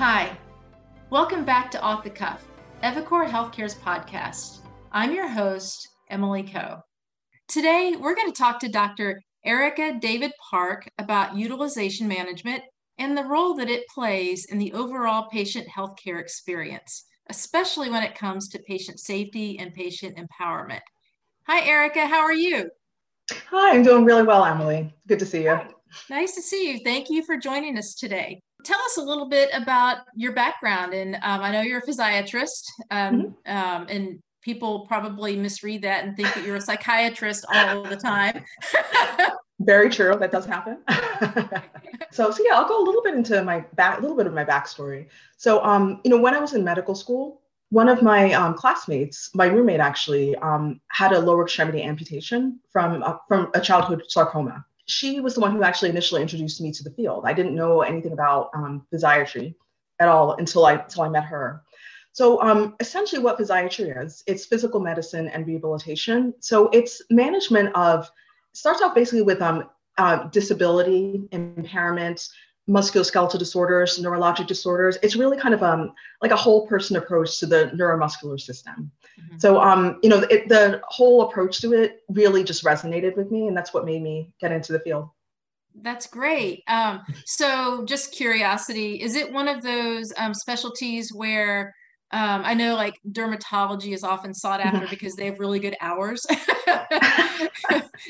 Hi, welcome back to Off the Cuff, eviCore Healthcare's podcast. I'm your host, Emily Coe. Today, we're going to talk to Dr. Erica David Park about utilization management and the role that it plays in the overall patient healthcare experience, especially when it comes to patient safety and patient empowerment. Hi, Erica. How are you? Hi, I'm doing really well, Emily. Good to see you. Hi. Nice to see you. Thank you for joining us today. Tell us a little bit about your background. And um, I know you're a physiatrist, um, mm-hmm. um, and people probably misread that and think that you're a psychiatrist all the time. Very true. That does happen. so, so yeah, I'll go a little bit into my back, a little bit of my backstory. So, um, you know, when I was in medical school, one of my um, classmates, my roommate actually, um, had a lower extremity amputation from uh, from a childhood sarcoma. She was the one who actually initially introduced me to the field. I didn't know anything about um, physiatry at all until I until I met her. So um, essentially, what physiatry is, it's physical medicine and rehabilitation. So it's management of starts off basically with um, uh, disability, impairment, musculoskeletal disorders, neurologic disorders. It's really kind of um, like a whole person approach to the neuromuscular system. Mm-hmm. So, um, you know, it, the whole approach to it really just resonated with me, and that's what made me get into the field. That's great. Um, so, just curiosity, is it one of those um, specialties where um, I know like dermatology is often sought after mm-hmm. because they have really good hours.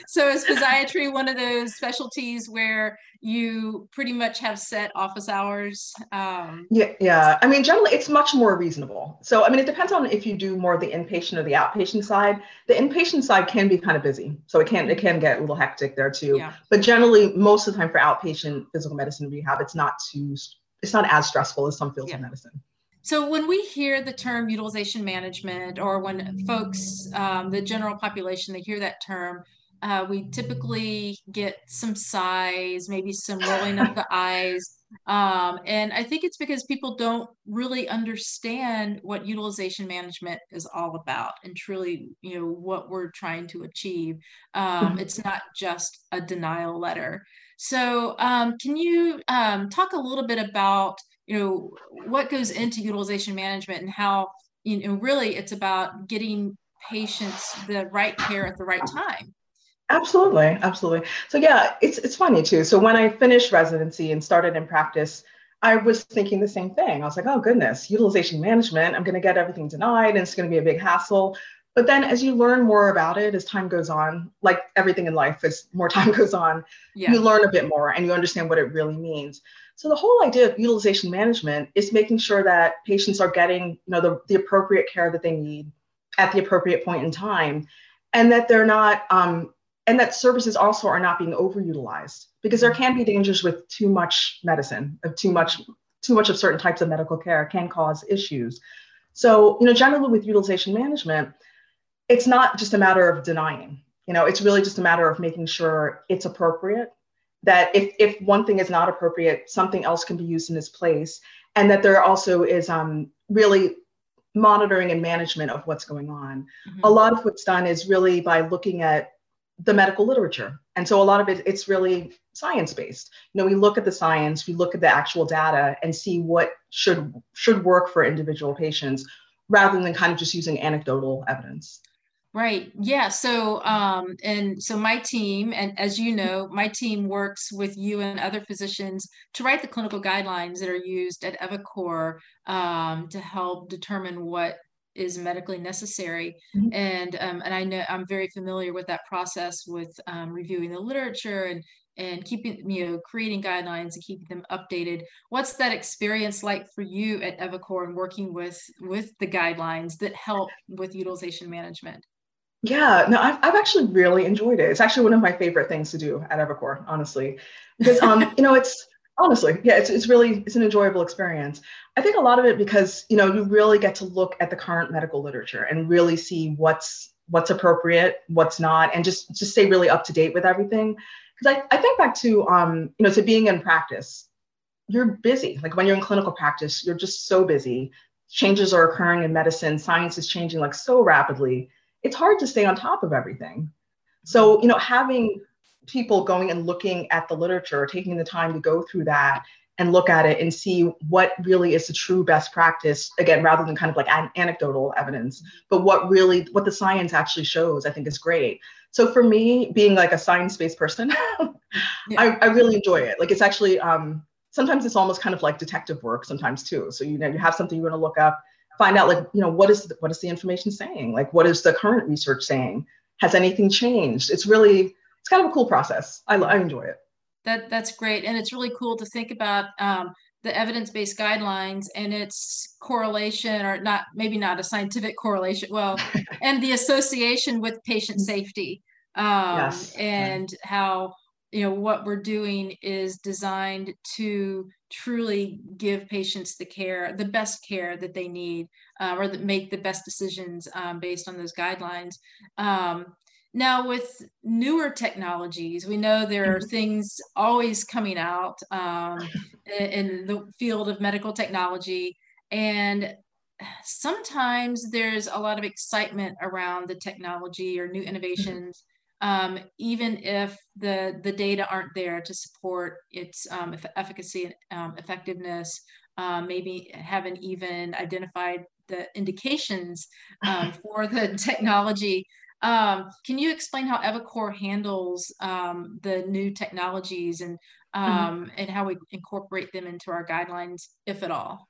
so is physiatry one of those specialties where you pretty much have set office hours? Um, yeah, yeah. I mean, generally it's much more reasonable. So I mean, it depends on if you do more the inpatient or the outpatient side. The inpatient side can be kind of busy, so it can it can get a little hectic there too. Yeah. But generally, most of the time for outpatient physical medicine rehab, it's not too it's not as stressful as some fields yeah. of medicine. So when we hear the term utilization management, or when folks, um, the general population, they hear that term, uh, we typically get some sighs, maybe some rolling of the eyes. Um, and I think it's because people don't really understand what utilization management is all about and truly, you know, what we're trying to achieve. Um. It's not just a denial letter. So, um, can you um, talk a little bit about you know what goes into utilization management and how you know really it's about getting patients the right care at the right time. Absolutely absolutely. So yeah it's it's funny too. So when i finished residency and started in practice i was thinking the same thing. I was like oh goodness utilization management i'm going to get everything denied and it's going to be a big hassle. But then as you learn more about it as time goes on like everything in life as more time goes on yeah. you learn a bit more and you understand what it really means so the whole idea of utilization management is making sure that patients are getting, you know, the, the appropriate care that they need at the appropriate point in time, and that they're not, um, and that services also are not being overutilized because there can be dangers with too much medicine, of too much, too much of certain types of medical care can cause issues. So, you know, generally with utilization management, it's not just a matter of denying. You know, it's really just a matter of making sure it's appropriate that if, if one thing is not appropriate, something else can be used in its place. And that there also is um, really monitoring and management of what's going on. Mm-hmm. A lot of what's done is really by looking at the medical literature. And so a lot of it, it's really science based. You know, we look at the science, we look at the actual data and see what should should work for individual patients rather than kind of just using anecdotal evidence. Right. Yeah. So, um, and so my team, and as you know, my team works with you and other physicians to write the clinical guidelines that are used at eviCore um, to help determine what is medically necessary. Mm-hmm. And um, and I know I'm very familiar with that process with um, reviewing the literature and and keeping you know creating guidelines and keeping them updated what's that experience like for you at eviCore and working with with the guidelines that help with utilization management yeah, no, I've, I've actually really enjoyed it. It's actually one of my favorite things to do at eviCore, honestly, because um, you know, it's honestly, yeah, it's it's really it's an enjoyable experience. I think a lot of it because you know you really get to look at the current medical literature and really see what's what's appropriate, what's not, and just just stay really up to date with everything. Because I, I think back to um, you know to being in practice, you're busy. Like when you're in clinical practice, you're just so busy. Changes are occurring in medicine. Science is changing like so rapidly it's hard to stay on top of everything. So, you know, having people going and looking at the literature, taking the time to go through that and look at it and see what really is the true best practice again rather than kind of like an anecdotal evidence but what really what the science actually shows i think is great so for me being like a science-based person yeah. I, I really enjoy it like it's actually um sometimes it's almost kind of like detective work sometimes too so you know you have something you want to look up find out like you know what is the, what is the information saying? Like what is the current research saying? Has anything changed? It's really it's kind of a cool process. I, I enjoy it. That that's great, and it's really cool to think about um, the evidence-based guidelines and its correlation, or not maybe not a scientific correlation. Well, and the association with patient safety, um, yes. and how you know what we're doing is designed to truly give patients the care the best care that they need uh, or that make the best decisions um, based on those guidelines um, now, with newer technologies, we know there are mm-hmm. things always coming out um, in the field of medical technology. And sometimes there's a lot of excitement around the technology or new mm-hmm. innovations, um, even if the, the data aren't there to support its um, efficacy and um, effectiveness. Um, maybe haven't even identified the indications um, for the technology. Um, can you explain how eviCore handles um, the new technologies and mm-hmm. um, mm-hmm. and how we incorporate them into our guidelines, if at all?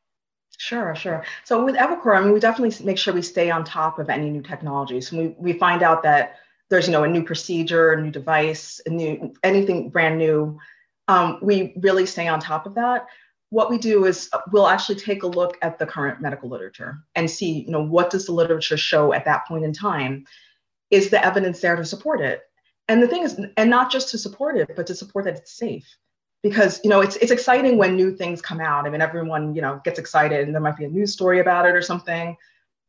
Sure, sure. So with eviCore, I mean, we definitely make sure we stay on top of any new technologies. We, we find out that there's, you know, a new procedure, a new device, a new anything brand new. Um, we really stay on top of that. What we do is uh, we'll actually take a look at the current medical literature and see, you know, what does the literature show at that point in time is the evidence there to support it? And the thing is, and not just to support it, but to support that it's safe. Because you know, it's it's exciting when new things come out. I mean, everyone you know gets excited, and there might be a news story about it or something.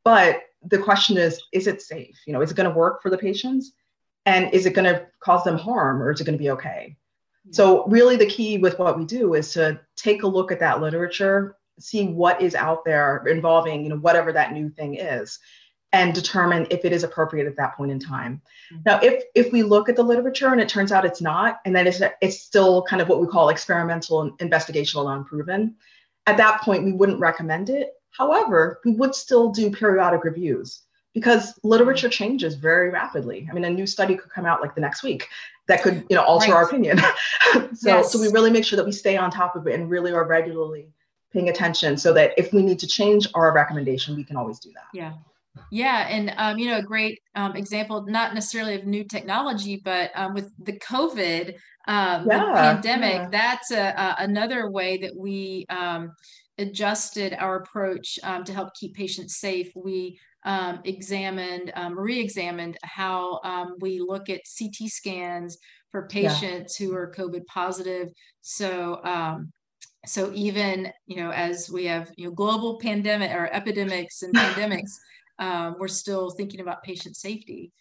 But the question is, is it safe? You know, is it going to work for the patients? And is it going to cause them harm, or is it going to be okay? So really, the key with what we do is to take a look at that literature, see what is out there involving you know whatever that new thing is, and determine if it is appropriate at that point in time. Mm-hmm. Now, if if we look at the literature and it turns out it's not, and then it's it's still kind of what we call experimental and investigational unproven, at that point we wouldn't recommend it. However, we would still do periodic reviews because literature mm-hmm. changes very rapidly. I mean, a new study could come out like the next week that could, you know, alter right. our opinion. so, yes. so we really make sure that we stay on top of it and really are regularly paying attention so that if we need to change our recommendation, we can always do that. Yeah. Yeah, and um, you know, a great um, example, not necessarily of new technology, but um, with the COVID um, yeah, the pandemic, yeah. that's a, a, another way that we um, adjusted our approach um, to help keep patients safe. We examined, re-examined how we look at CT scans for patients yeah. who are COVID positive. So so even you know as we have you know global pandemic or epidemics and pandemics um, we're still thinking about patient safety.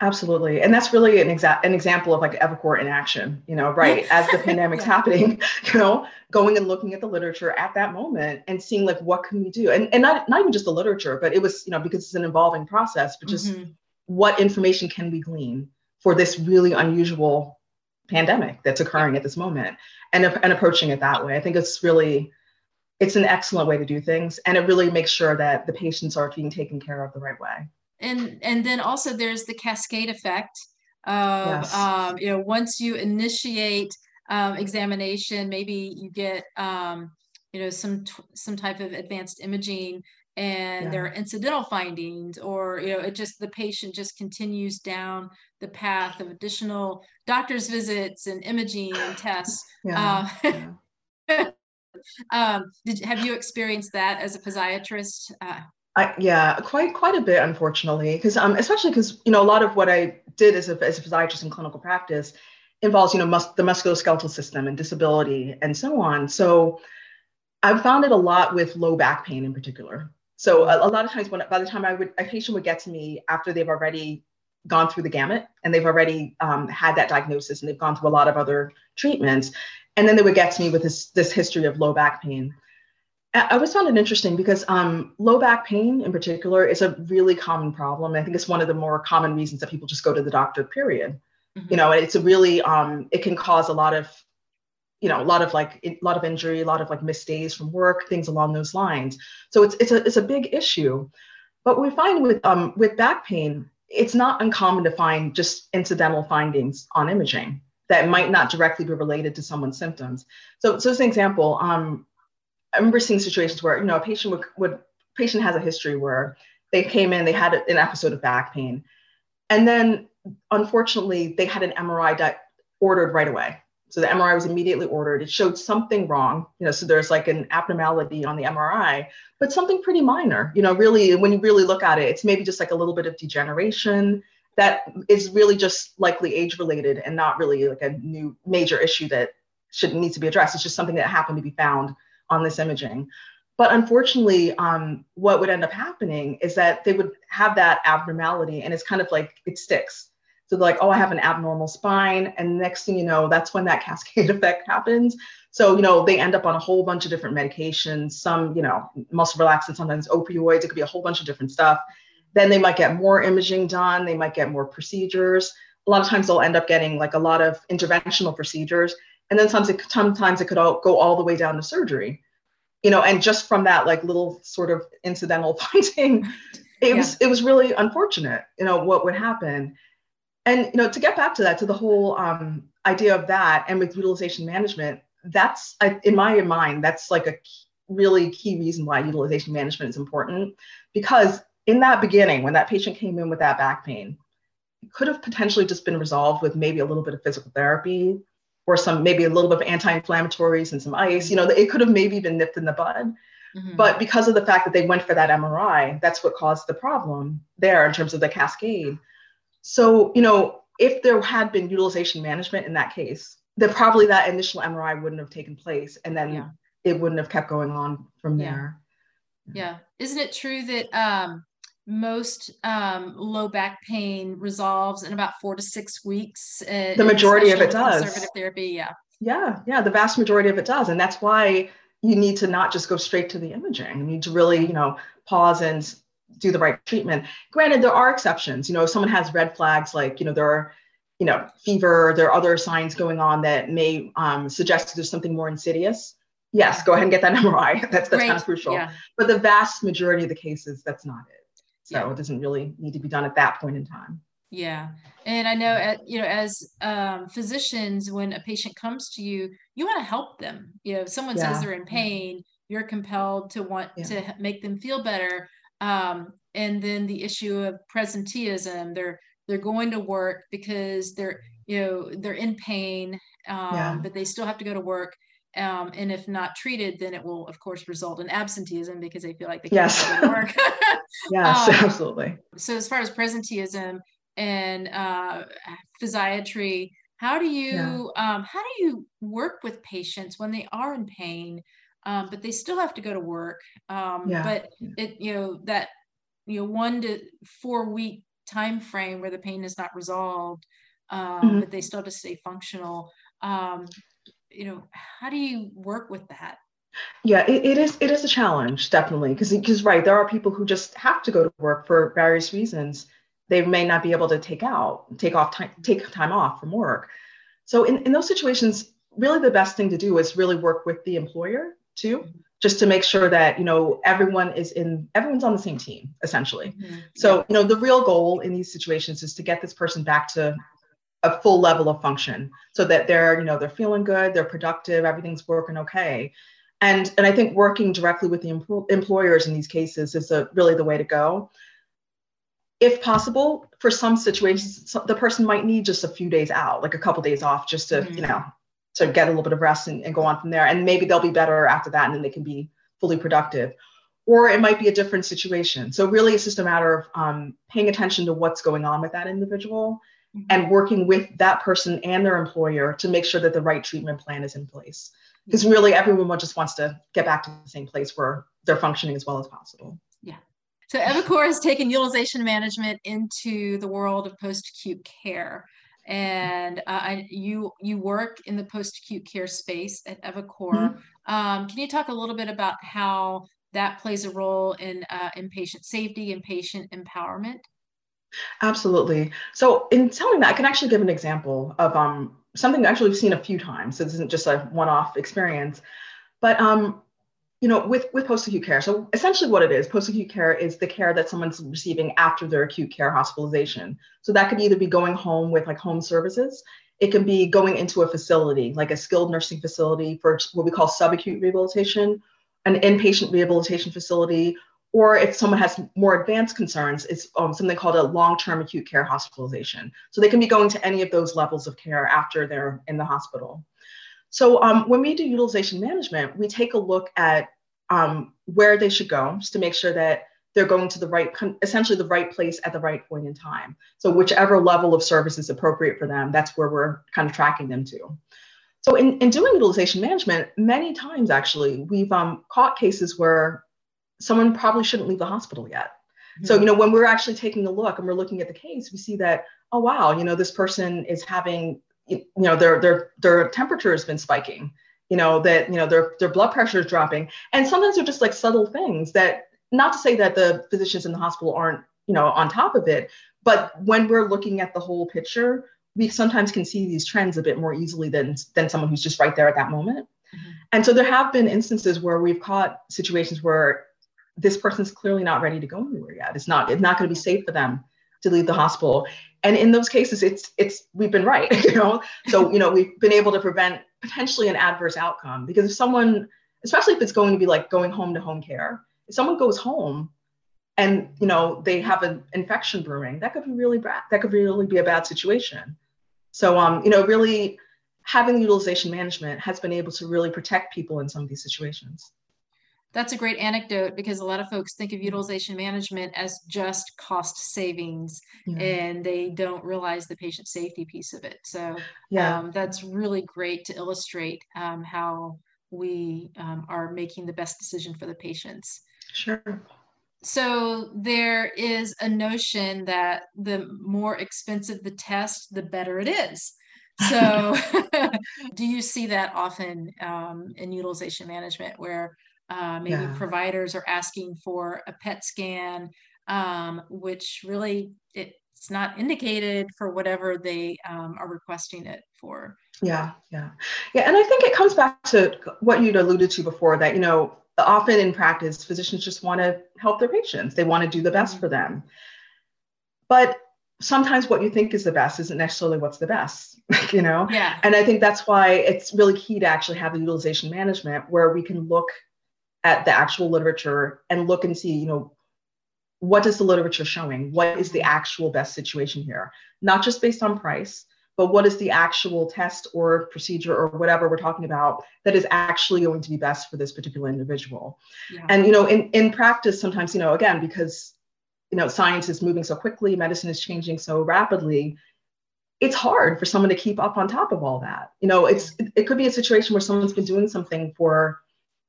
Absolutely. And that's really an exact an example of like eviCore in action, you know, right? As the pandemic's happening, you know, going and looking at the literature at that moment and seeing like what can we do? And and not, not even just the literature, but it was, you know, because it's an evolving process, but just mm-hmm. what information can we glean for this really unusual pandemic that's occurring at this moment and, and approaching it that way. I think it's really it's an excellent way to do things and it really makes sure that the patients are being taken care of the right way and and then also there's the cascade effect of yes. um, you know once you initiate um, examination maybe you get um, you know some some type of advanced imaging and yeah. there are incidental findings or you know it just the patient just continues down the path of additional doctor's visits and imaging and tests yeah. Uh, yeah. um, did have you experienced that as a physiatrist? Uh, I, yeah, quite quite a bit, unfortunately, because um, especially because you know a lot of what I did as a, as a physiatrist in clinical practice involves you know mus- the musculoskeletal system and disability and so on. So I've found it a lot with low back pain in particular. So a, a lot of times when by the time I would a patient would get to me after they've already gone through the gamut and they've already um, had that diagnosis and they've gone through a lot of other treatments and then they would get to me with this, this history of low back pain. I always found it interesting because um, low back pain in particular is a really common problem. I think it's one of the more common reasons that people just go to the doctor, period. Mm-hmm. You know, it's a really, um, it can cause a lot of you know, a lot of like a lot of injury, a lot of like missed days from work, things along those lines. So it's it's a it's a big issue. But we find with um with back pain, it's not uncommon to find just incidental findings on imaging that might not directly be related to someone's symptoms. So, so as an example, um, I remember seeing situations where you know a patient would, would patient has a history where they came in, they had an episode of back pain, and then unfortunately they had an MRI that ordered right away. So the MRI was immediately ordered. It showed something wrong, you know. So there's like an abnormality on the MRI, but something pretty minor, you know. Really, when you really look at it, it's maybe just like a little bit of degeneration that is really just likely age related and not really like a new major issue that should needs to be addressed. It's just something that happened to be found on this imaging. But unfortunately, um, what would end up happening is that they would have that abnormality and it's kind of like it sticks. So they're like, oh, I have an abnormal spine. And next thing you know, that's when that cascade effect happens. So, you know, they end up on a whole bunch of different medications, some, you know, muscle relaxants, sometimes opioids, it could be a whole bunch of different stuff. Then they might get more imaging done, they might get more procedures. A lot of times they'll end up getting like a lot of interventional procedures. And then sometimes it, sometimes it could all, go all the way down to surgery. You know, and just from that like little sort of incidental finding, it yeah. was it was really unfortunate, you know, what would happen. And you know, to get back to that, to the whole um, idea of that, and with utilization management, that's in my mind, that's like a really key reason why utilization management is important because in that beginning, when that patient came in with that back pain, it could have potentially just been resolved with maybe a little bit of physical therapy or some maybe a little bit of anti-inflammatories and some ice. You know, it could have maybe been nipped in the bud. Mm-hmm. But because of the fact that they went for that MRI, that's what caused the problem there in terms of the cascade. So, you know, if there had been utilization management in that case, then probably that initial MRI wouldn't have taken place and then yeah. it wouldn't have kept going on from yeah. there. Yeah. Isn't it true that um, most um, low back pain resolves in about four to six weeks. Uh, the majority of it does. Conservative therapy, yeah. Yeah, yeah, the vast majority of it does, and that's why you need to not just go straight to the imaging. You need to really, you know, pause and do the right treatment. Granted, there are exceptions. You know, if someone has red flags, like you know, there are, you know, fever, there are other signs going on that may um, suggest there's something more insidious. Yes, go ahead and get that MRI. That's that's kind of crucial. Yeah. But the vast majority of the cases, that's not it. So it doesn't really need to be done at that point in time. Yeah. And I know, at, you know, as um, physicians, when a patient comes to you, you want to help them. You know, if someone yeah. says they're in pain, you're compelled to want yeah. to make them feel better. Um, and then the issue of presenteeism, they're they're going to work because they're you know they're in pain, um, yeah. but they still have to go to work. Um, and if not treated, then it will, of course, result in absenteeism because they feel like they can't yes. go to work. yes, um, absolutely. So, as far as presenteeism and uh, physiatry, how do you yeah. um, how do you work with patients when they are in pain, um, but they still have to go to work? Um, yeah. But it you know that you know one to four week time frame where the pain is not resolved, um, mm-hmm. but they still have to stay functional. Um, you know how do you work with that yeah it, it is it is a challenge definitely because because right there are people who just have to go to work for various reasons they may not be able to take out take off time take time off from work so in, in those situations really the best thing to do is really work with the employer too mm-hmm. just to make sure that you know everyone is in everyone's on the same team essentially mm-hmm. so you know the real goal in these situations is to get this person back to a full level of function so that they're you know they're feeling good they're productive everything's working okay and and i think working directly with the employers in these cases is a, really the way to go if possible for some situations the person might need just a few days out like a couple days off just to mm-hmm. you know to get a little bit of rest and, and go on from there and maybe they'll be better after that and then they can be fully productive or it might be a different situation so really it's just a matter of um, paying attention to what's going on with that individual. And working with that person and their employer to make sure that the right treatment plan is in place. Because really, everyone just wants to get back to the same place where they're functioning as well as possible. Yeah. So eviCore has taken utilization management into the world of post-acute care, and uh, you you work in the post-acute care space at eviCore. Mm-hmm. Um, can you talk a little bit about how that plays a role in uh, in patient safety and patient empowerment? Absolutely. So in telling that, I can actually give an example of um, something actually we've seen a few times. So this isn't just a one-off experience, but um, you know, with with post-acute care. So essentially, what it is, post-acute care is the care that someone's receiving after their acute care hospitalization. So that could either be going home with like home services. It can be going into a facility, like a skilled nursing facility for what we call subacute rehabilitation, an inpatient rehabilitation facility, or if someone has more advanced concerns, it's um, something called a long-term acute care hospitalization. So they can be going to any of those levels of care after they're in the hospital. So um, when we do utilization management, we take a look at um, where they should go just to make sure that they're going to the right, essentially the right place at the right point in time. So whichever level of service is appropriate for them, that's where we're kind of tracking them to. So in, in doing utilization management, many times actually, we've um, caught cases where someone probably shouldn't leave the hospital yet. Mm-hmm. So, you know, when we're actually taking a look and we're looking at the case, we see that, oh wow, you know, this person is having, you know, their their their temperature has been spiking, you know, that, you know, their their blood pressure is dropping. And sometimes they're just like subtle things that not to say that the physicians in the hospital aren't, you know, on top of it, but when we're looking at the whole picture, we sometimes can see these trends a bit more easily than than someone who's just right there at that moment. Mm-hmm. And so there have been instances where we've caught situations where this person's clearly not ready to go anywhere yet. It's not, it's not going to be safe for them to leave the hospital. And in those cases, it's it's we've been right, you know. So, you know, we've been able to prevent potentially an adverse outcome because if someone, especially if it's going to be like going home to home care, if someone goes home and you know they have an infection brewing, that could be really bad. That could really be a bad situation. So um, you know, really having utilization management has been able to really protect people in some of these situations that's a great anecdote because a lot of folks think of utilization management as just cost savings yeah. and they don't realize the patient safety piece of it. So yeah. Um, that's really great to illustrate um, how we um, are making the best decision for the patients. Sure. So there is a notion that the more expensive the test, the better it is. So do you see that often um, in utilization management where uh, maybe yeah. providers are asking for a PET scan, um, which really it's not indicated for whatever they um, are requesting it for. Yeah, yeah, yeah. And I think it comes back to what you'd alluded to before that, you know, often in practice, physicians just want to help their patients, they want to do the best mm-hmm. for them. But sometimes what you think is the best isn't necessarily what's the best, you know? Yeah. And I think that's why it's really key to actually have the utilization management where we can look at the actual literature and look and see, you know, what is the literature showing? What is the actual best situation here? Not just based on price, but what is the actual test or procedure or whatever we're talking about that is actually going to be best for this particular individual? Yeah. And you know, in, in practice, sometimes, you know, again, because you know, science is moving so quickly, medicine is changing so rapidly, it's hard for someone to keep up on top of all that. You know, it's it, it could be a situation where someone's been doing something for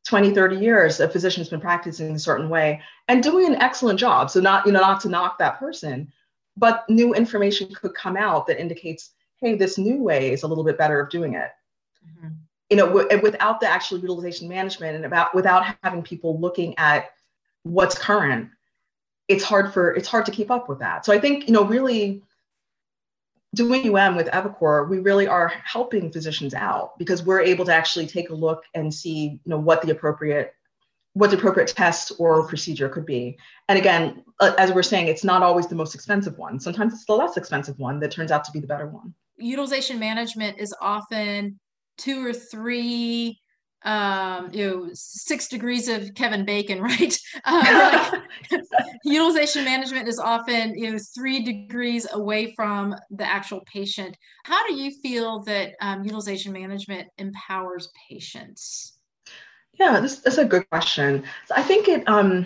20 30 years a physician's been practicing a certain way and doing an excellent job. So not you know not to knock that person but new information could come out that indicates hey this new way is a little bit better of doing it. Mm-hmm. you know w- without the actual utilization management and about without having people looking at what's current it's hard for it's hard to keep up with that. So i think you know really doing UM with eviCore, we really are helping physicians out because we're able to actually take a look and see, you know, what the appropriate what the appropriate test or procedure could be. And again, uh, as we're saying, it's not always the most expensive one. Sometimes it's the less expensive one that turns out to be the better one. Utilization management is often two or three um you know six degrees of kevin bacon right? Um, like, utilization management is often you know three degrees away from the actual patient. How do you feel that um, utilization management empowers patients? Yeah this, that's a good question. So i think it um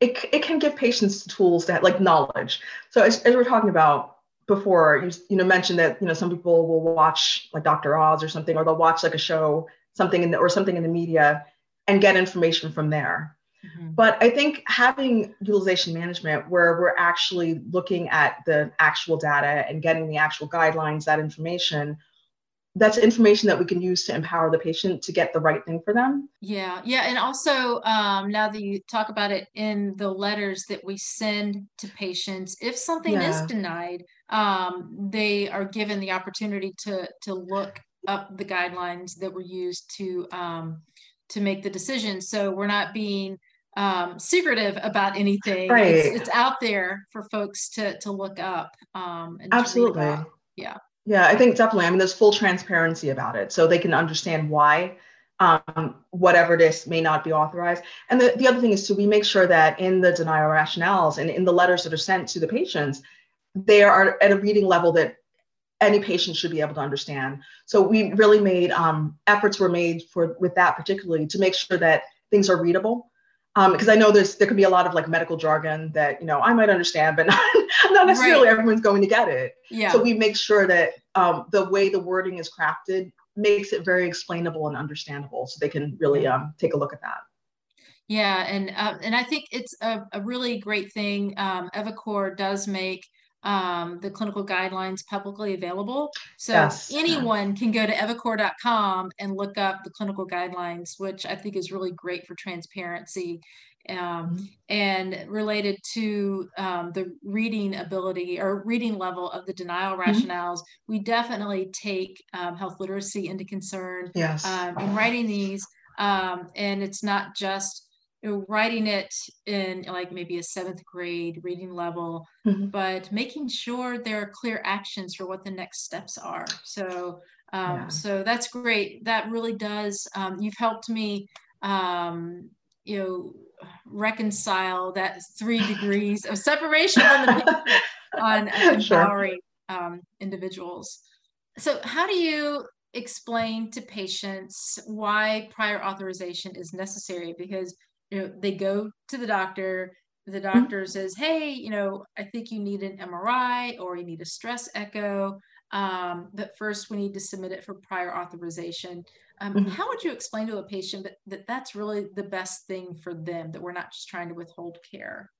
it, it can give patients tools that like knowledge. So as, as we're talking about before you, you know mentioned that you know some people will watch like dr oz or something or they'll watch like a show something in the, or something in the media and get information from there. Mm-hmm. But I think having utilization management where we're actually looking at the actual data and getting the actual guidelines, that information, that's information that we can use to empower the patient to get the right thing for them. Yeah, yeah, and also um, now that you talk about it in the letters that we send to patients, if something yeah. is denied, um, they are given the opportunity to to look up the guidelines that were used to um, to make the decision. So we're not being um, secretive about anything. Right. It's, it's, out there for folks to to look up. Um, Absolutely. Yeah. Yeah, I think definitely. I mean, there's full transparency about it, so they can understand why um, whatever it is may not be authorized. And the, the other thing is to we make sure that in the denial rationales and in the letters that are sent to the patients, they are at a reading level that any patient should be able to understand. So we really made um, efforts were made for with that particularly to make sure that things are readable because um, I know there's there could be a lot of like medical jargon that you know I might understand, but not, not necessarily right. everyone's going to get it. Yeah. So we make sure that um, the way the wording is crafted makes it very explainable and understandable, so they can really um, take a look at that. Yeah, and uh, and I think it's a, a really great thing. Um, eviCore does make um, the clinical guidelines publicly available. So yes. anyone can go to evicore.com and look up the clinical guidelines, which I think is really great for transparency. Um, mm-hmm. and related to um, the reading ability or reading level of the denial mm-hmm. rationales, mm-hmm. we definitely take um, health literacy into concern yes. Um, in writing these. Um, and it's not just you know, writing it in like maybe a seventh grade reading level, mm-hmm. but making sure there are clear actions for what the next steps are. So, um, yeah. so that's great. That really does. Um, you've helped me, um, you know, reconcile that three degrees of separation on the on empowering sure. Um, individuals. So, how do you explain to patients why prior authorization is necessary? Because you know they go to the doctor the mm-hmm. doctor mm-hmm. says hey you know i think you need an mri or you need a stress echo um, but first we need to submit it for prior authorization um, mm-hmm. how would you explain to a patient that, that that's really the best thing for them that we're not just trying to withhold care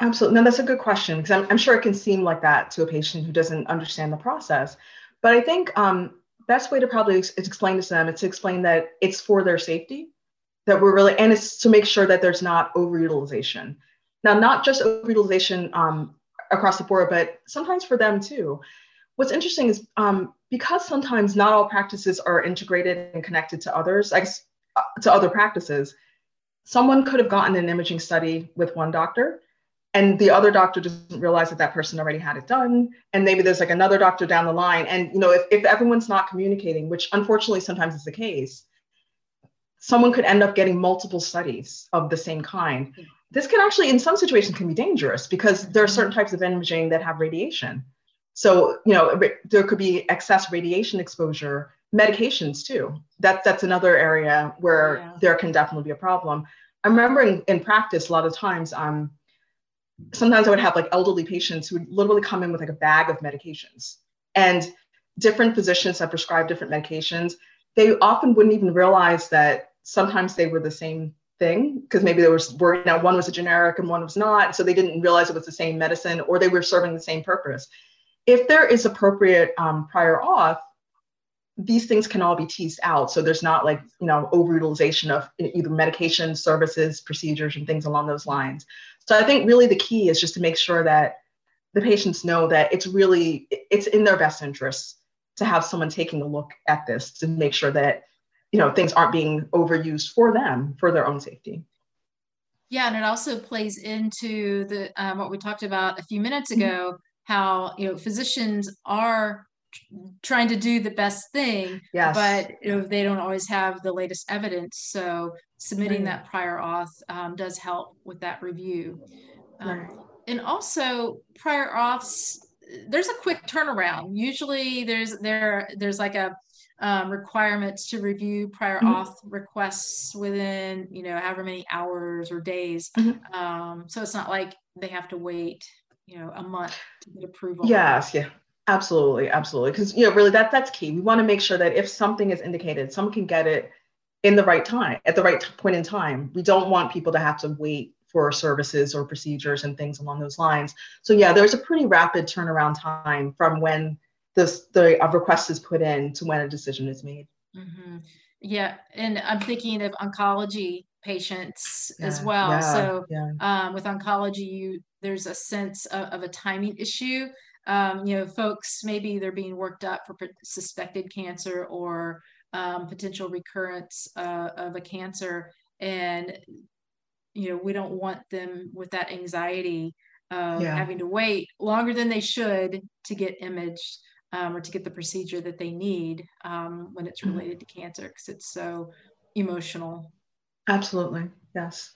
absolutely no that's a good question because I'm, I'm sure it can seem like that to a patient who doesn't understand the process but i think um, best way to probably ex- explain to them is to explain that it's for their safety that we're really, and it's to make sure that there's not overutilization. Now, not just overutilization um, across the board, but sometimes for them too. What's interesting is um, because sometimes not all practices are integrated and connected to others, uh, to other practices, someone could have gotten an imaging study with one doctor and the other doctor doesn't realize that that person already had it done and maybe there's like another doctor down the line and you know if, if everyone's not communicating which unfortunately sometimes is the case someone could end up getting multiple studies of the same kind. This can actually, in some situations, can be dangerous because there are certain types of imaging that have radiation. So, you know, there could be excess radiation exposure, medications too. That, that's another area where yeah. there can definitely be a problem. I remember in, in practice, a lot of times, um, sometimes I would have like elderly patients who would literally come in with like a bag of medications. And different physicians have prescribed different medications. They often wouldn't even realize that sometimes they were the same thing because maybe there was were now one was a generic and one was not so they didn't realize it was the same medicine or they were serving the same purpose. If there is appropriate um, prior auth these things can all be teased out so there's not like you know overutilization of either medication services procedures and things along those lines. So i think really the key is just to make sure that the patients know that it's really it's in their best interest to have someone taking a look at this to make sure that you know things aren't being overused for them for their own safety yeah and it also plays into the um, what we talked about a few minutes mm-hmm. ago how you know physicians are trying to do the best thing yes. but you know, they don't always have the latest evidence so submitting right. that prior auth um, does help with that review um, right. and also prior auths there's a quick turnaround usually there's there there's like a um, requirements to review prior mm-hmm. auth requests within you know however many hours or days. Mm-hmm. um, so it's not like they have to wait you know a month to get approval. Yes yeah. Absolutely absolutely. Because you know really that that's key. We want to make sure that if something is indicated someone can get it in the right time at the right point in time. We don't want people to have to wait for services or procedures and things along those lines. So yeah there's a pretty rapid turnaround time from when the, the request is put in to when a decision is made. Mm-hmm. Yeah, and I'm thinking of oncology patients yeah, as well. Yeah, so yeah. Um, with oncology, you there's a sense of, of a timing issue. Um, you know, folks maybe they're being worked up for suspected cancer or um, potential recurrence uh, of a cancer, and you know we don't want them with that anxiety of having to wait longer than they should to get imaged um, or to get the procedure that they need um, when it's mm-hmm. related to cancer because it's so emotional. Absolutely. Yes.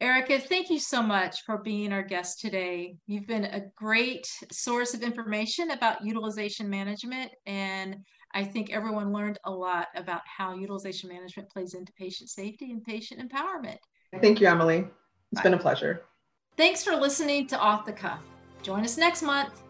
Erica, thank you so much for being our guest today. You've been a great source of information about utilization management, and I think everyone learned a lot about how utilization management plays into patient safety and patient empowerment. Thank you, Emily. It's Bye. been a pleasure. Thanks for listening to Off the Cuff. Join us next month.